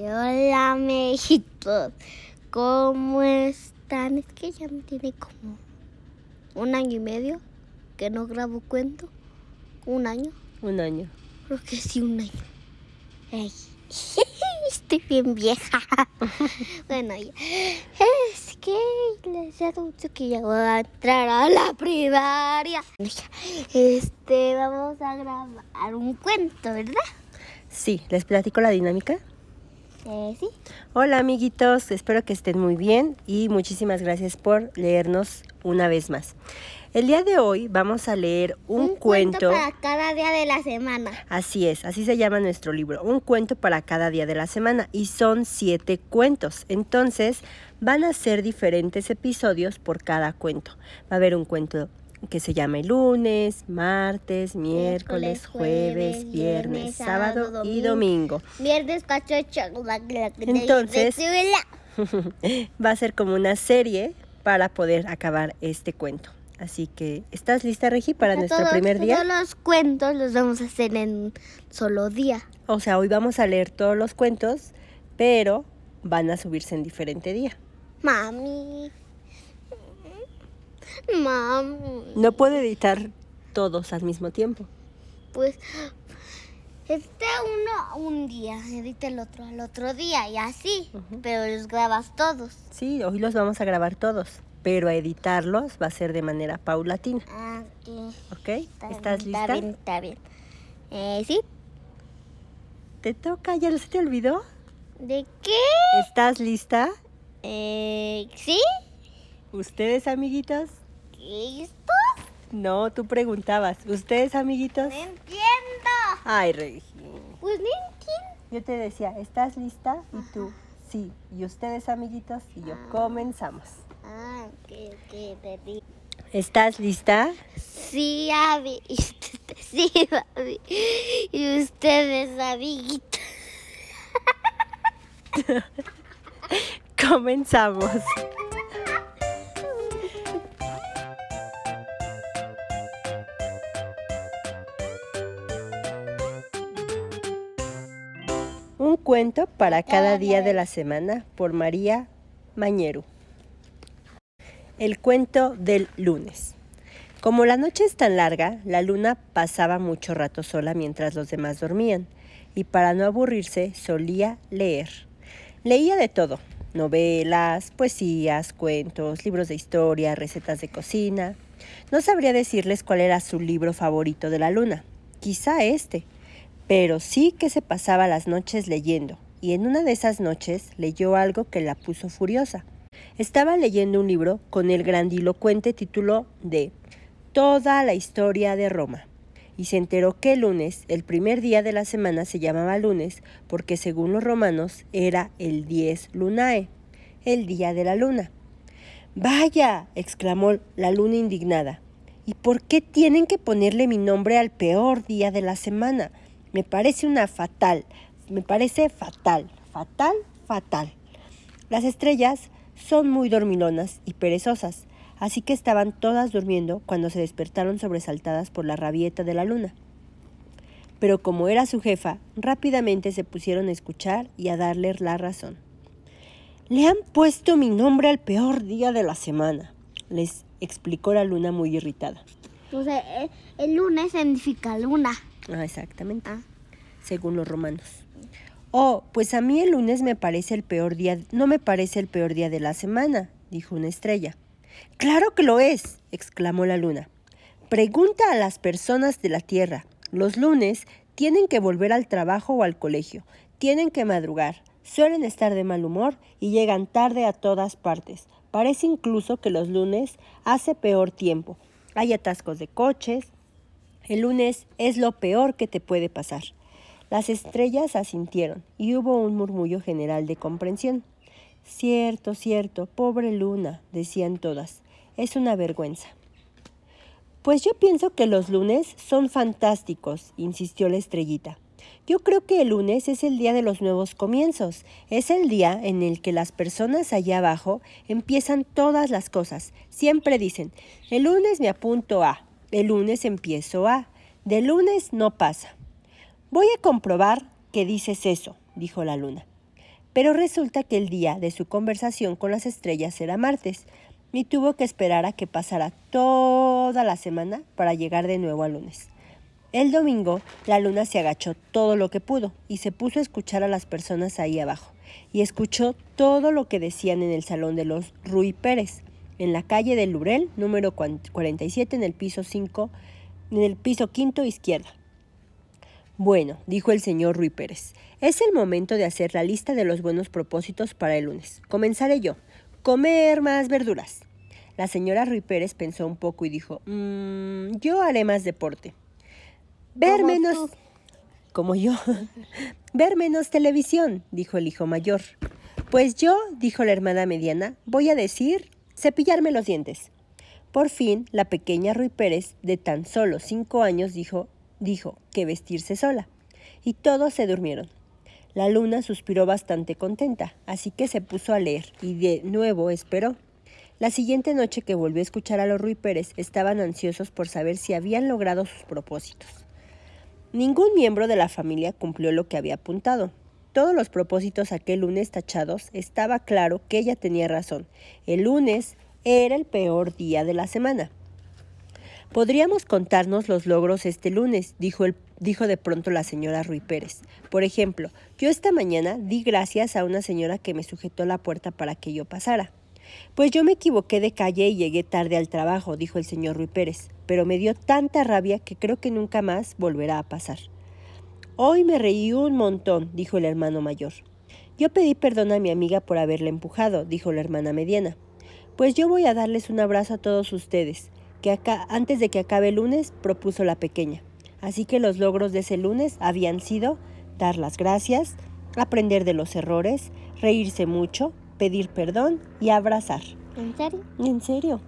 Hola, México. ¿Cómo están? Es que ya me tiene como un año y medio que no grabo cuento. ¿Un año? Un año. Creo que sí, un año. Ey, estoy bien vieja. bueno, ya. Es que les anuncio que ya voy a entrar a la primaria. Este, vamos a grabar un cuento, ¿verdad? Sí, ¿les platico la dinámica? Eh, sí. Hola amiguitos, espero que estén muy bien y muchísimas gracias por leernos una vez más. El día de hoy vamos a leer un, cuento, para cada día de la semana. Así es, así se llama nuestro libro, un cuento para cada día de la semana y son siete cuentos. Entonces van a ser diferentes episodios por cada cuento. Va a haber un cuento que se llama lunes, martes, miércoles, jueves, viernes, sábado y domingo. Viernes. Entonces, va a ser como una serie para poder acabar este cuento. Así que, ¿estás lista, Regi, para nuestro primer día? Todos los cuentos los vamos a hacer en un solo día. O sea, hoy vamos a leer todos los cuentos, pero van a subirse en diferente día. Mami. Mami. No puedo editar todos al mismo tiempo. Pues este uno un día, edita el otro al otro día y así, pero los grabas todos. Sí, hoy los vamos a grabar todos, pero a editarlos va a ser de manera paulatina. Ah, ¿Ok? ¿Estás lista? Está bien, está bien. Eh, sí. ¿Te toca? ¿Ya se te olvidó? ¿De qué? ¿Estás lista? Eh, ¿sí? ¿Ustedes, amiguitos? ¿Listos? No, tú preguntabas. ¿Ustedes, amiguitos? No entiendo. Ay, Regi. Pues no entiendo. Yo te decía, ¿estás lista? Y tú, sí. ¿Y ustedes, amiguitos? Y yo, comenzamos. Ah, ok, te digo. ¿Estás lista? Sí, Abby. Sí, Abby. Y ustedes, amiguitos. Comenzamos. Cuento para cada día de la semana por María Mañeru. El cuento del lunes. Como la noche es tan larga, la luna pasaba mucho rato sola mientras los demás dormían, y para no aburrirse solía leer. Leía de todo, novelas, poesías, cuentos, libros de historia, recetas de cocina. No sabría decirles cuál era su libro favorito de la luna, quizá este, pero sí que se pasaba las noches leyendo, y en una de esas noches leyó algo que la puso furiosa. Estaba leyendo un libro con el grandilocuente título de Toda la historia de Roma, y se enteró que el lunes, el primer día de la semana, se llamaba lunes porque según los romanos era el 10 lunae, el día de la luna. Vaya, exclamó la luna indignada. ¿Y por qué tienen que ponerle mi nombre al peor día de la semana? Me parece una fatal, me parece fatal, fatal, fatal. Las estrellas son muy dormilonas y perezosas, así que estaban todas durmiendo cuando se despertaron sobresaltadas por la rabieta de la luna. Pero como era su jefa, rápidamente se pusieron a escuchar y a darle la razón. Le han puesto mi nombre al peor día de la semana, les explicó la luna muy irritada. El, el lunes significa luna. Ah, exactamente. Ah. Según los romanos. Oh, pues a mí el lunes me parece el peor día, no me parece el peor día de la semana, dijo una estrella. Claro que lo es, exclamó la luna. Pregunta a las personas de la Tierra. Los lunes tienen que volver al trabajo o al colegio, tienen que madrugar, suelen estar de mal humor y llegan tarde a todas partes. Parece incluso que los lunes hace peor tiempo. Hay atascos de coches. El lunes es lo peor que te puede pasar. Las estrellas asintieron y hubo un murmullo general de comprensión. Cierto, cierto, pobre luna, decían todas. Es una vergüenza. Pues yo pienso que los lunes son fantásticos, insistió la estrellita. Yo creo que el lunes es el día de los nuevos comienzos. Es el día en el que las personas allá abajo empiezan todas las cosas. Siempre dicen, el lunes me apunto a, el lunes empiezo a, de lunes no pasa. Voy a comprobar que dices eso, dijo la luna. Pero resulta que el día de su conversación con las estrellas era martes y tuvo que esperar a que pasara toda la semana para llegar de nuevo al lunes. El domingo, la luna se agachó todo lo que pudo y se puso a escuchar a las personas ahí abajo. Y escuchó todo lo que decían en el salón de los Ruy Pérez, en la calle del Lurel, número 47, en el piso 5, en el piso quinto izquierda. Bueno, dijo el señor Ruy Pérez, es el momento de hacer la lista de los buenos propósitos para el lunes. Comenzaré yo. Comer más verduras. La señora Ruy Pérez pensó un poco y dijo, mmm, yo haré más deporte. Ver Como menos... tú. Como yo. Ver menos televisión, dijo el hijo mayor. Pues yo, dijo la hermana mediana, voy a decir cepillarme los dientes. Por fin, la pequeña Ruy Pérez, de tan solo cinco años, dijo, dijo que vestirse sola. Y todos se durmieron. La luna suspiró bastante contenta, así que se puso a leer y de nuevo esperó. La siguiente noche que volvió a escuchar a los Ruy Pérez, estaban ansiosos por saber si habían logrado sus propósitos. Ningún miembro de la familia cumplió lo que había apuntado. Todos los propósitos aquel lunes tachados estaba claro que ella tenía razón. El lunes era el peor día de la semana. Podríamos contarnos los logros este lunes, dijo, de pronto la señora Ruy Pérez. Por ejemplo, yo esta mañana di gracias a una señora que me sujetó la puerta para que yo pasara. Pues yo me equivoqué de calle y llegué tarde al trabajo, dijo el señor Ruy Pérez, pero me dio tanta rabia que creo que nunca más volverá a pasar. Hoy me reí un montón, dijo el hermano mayor. Yo pedí perdón a mi amiga por haberla empujado, dijo la hermana mediana. Pues yo voy a darles un abrazo a todos ustedes, que acá, antes de que acabe el lunes, propuso la pequeña. Así que los logros de ese lunes habían sido dar las gracias, aprender de los errores, reírse mucho, pedir perdón y abrazar. ¿En serio? ¿En serio?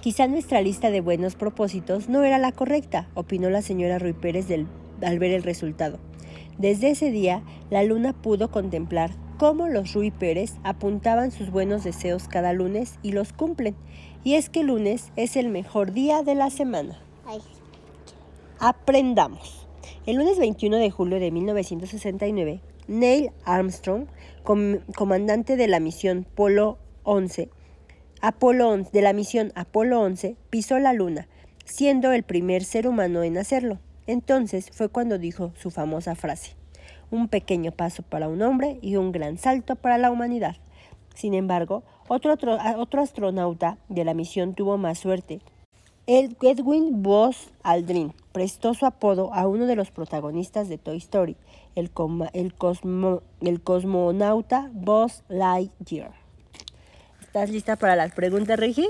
Quizá nuestra lista de buenos propósitos no era la correcta, opinó la señora Ruy Pérez del- al ver el resultado. Desde ese día, la luna pudo contemplar cómo los Ruy Pérez apuntaban sus buenos deseos cada lunes y los cumplen. Y es que el lunes es el mejor día de la semana. Ay, Aprendamos. El lunes 21 de julio de 1969, Neil Armstrong, com- comandante de la misión Polo 11, Apolo 11, de la misión Apolo 11, pisó la luna, siendo el primer ser humano en hacerlo. Entonces fue cuando dijo su famosa frase: un pequeño paso para un hombre y un gran salto para la humanidad. Sin embargo, otro, otro, otro astronauta de la misión tuvo más suerte el Edwin Buzz Aldrin prestó su apodo a uno de los protagonistas de Toy Story, el, coma- el cosmo- el cosmonauta Buzz Lightyear. ¿Estás lista para las preguntas, Regi?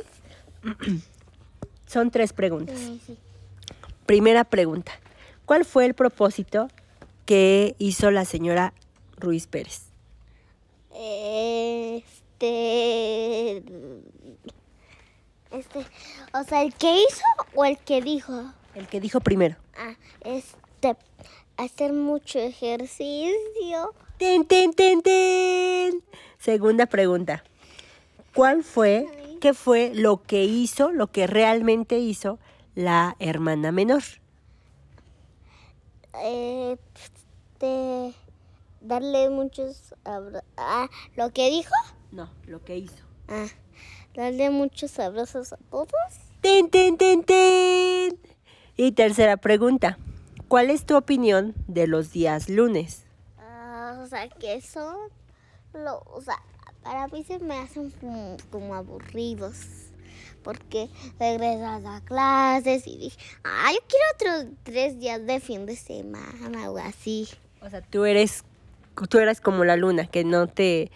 Son tres preguntas. sí, sí. Primera pregunta. ¿Cuál fue el propósito que hizo la señora Ruiz Pérez? Este. Este. O sea, ¿el que hizo o el que dijo? El que dijo primero. Ah, este. Hacer mucho ejercicio. ¡Ten, ten, ten, ten! Segunda pregunta. ¿Cuál fue, qué fue lo que hizo, lo que realmente hizo la hermana menor? Eh, este. Darle muchos. abra- Ah, ¿lo que dijo? No, lo que hizo. Ah, darle muchos abrazos a todos. ¡Ten, ten, ten, ten! Y tercera pregunta. ¿Cuál es tu opinión de los días lunes? Ah, o sea, que son. Lo, o sea, para mí se me hacen como, como aburridos. Porque regresas a clases y dije, ah, yo quiero otros tres días de fin de semana o así. O sea, tú eres, tú eres como la luna, que no te,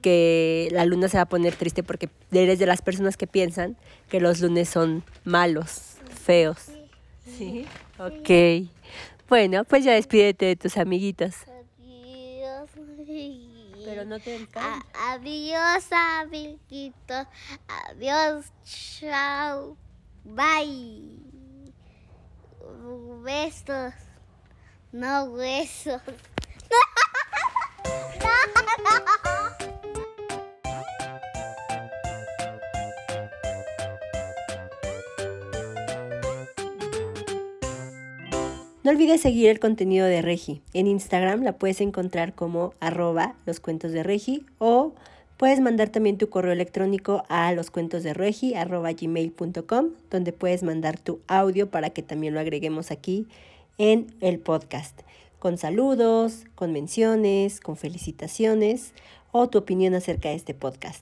que la luna se va a poner triste porque eres de las personas que piensan que los lunes son malos, feos. Sí. Ok. Bueno, pues ya despídete de tus amiguitos. Pero no te A- adiós, amiguitos. Adiós, chao. Bye. Besos. No huesos. Olvides seguir el contenido de Regi. En Instagram la puedes encontrar como arroba los cuentos de Regi o puedes mandar también tu correo electrónico a loscuentosderegi arroba gmail.com donde puedes mandar tu audio para que también lo agreguemos aquí en el podcast con saludos, con menciones, con felicitaciones o tu opinión acerca de este podcast.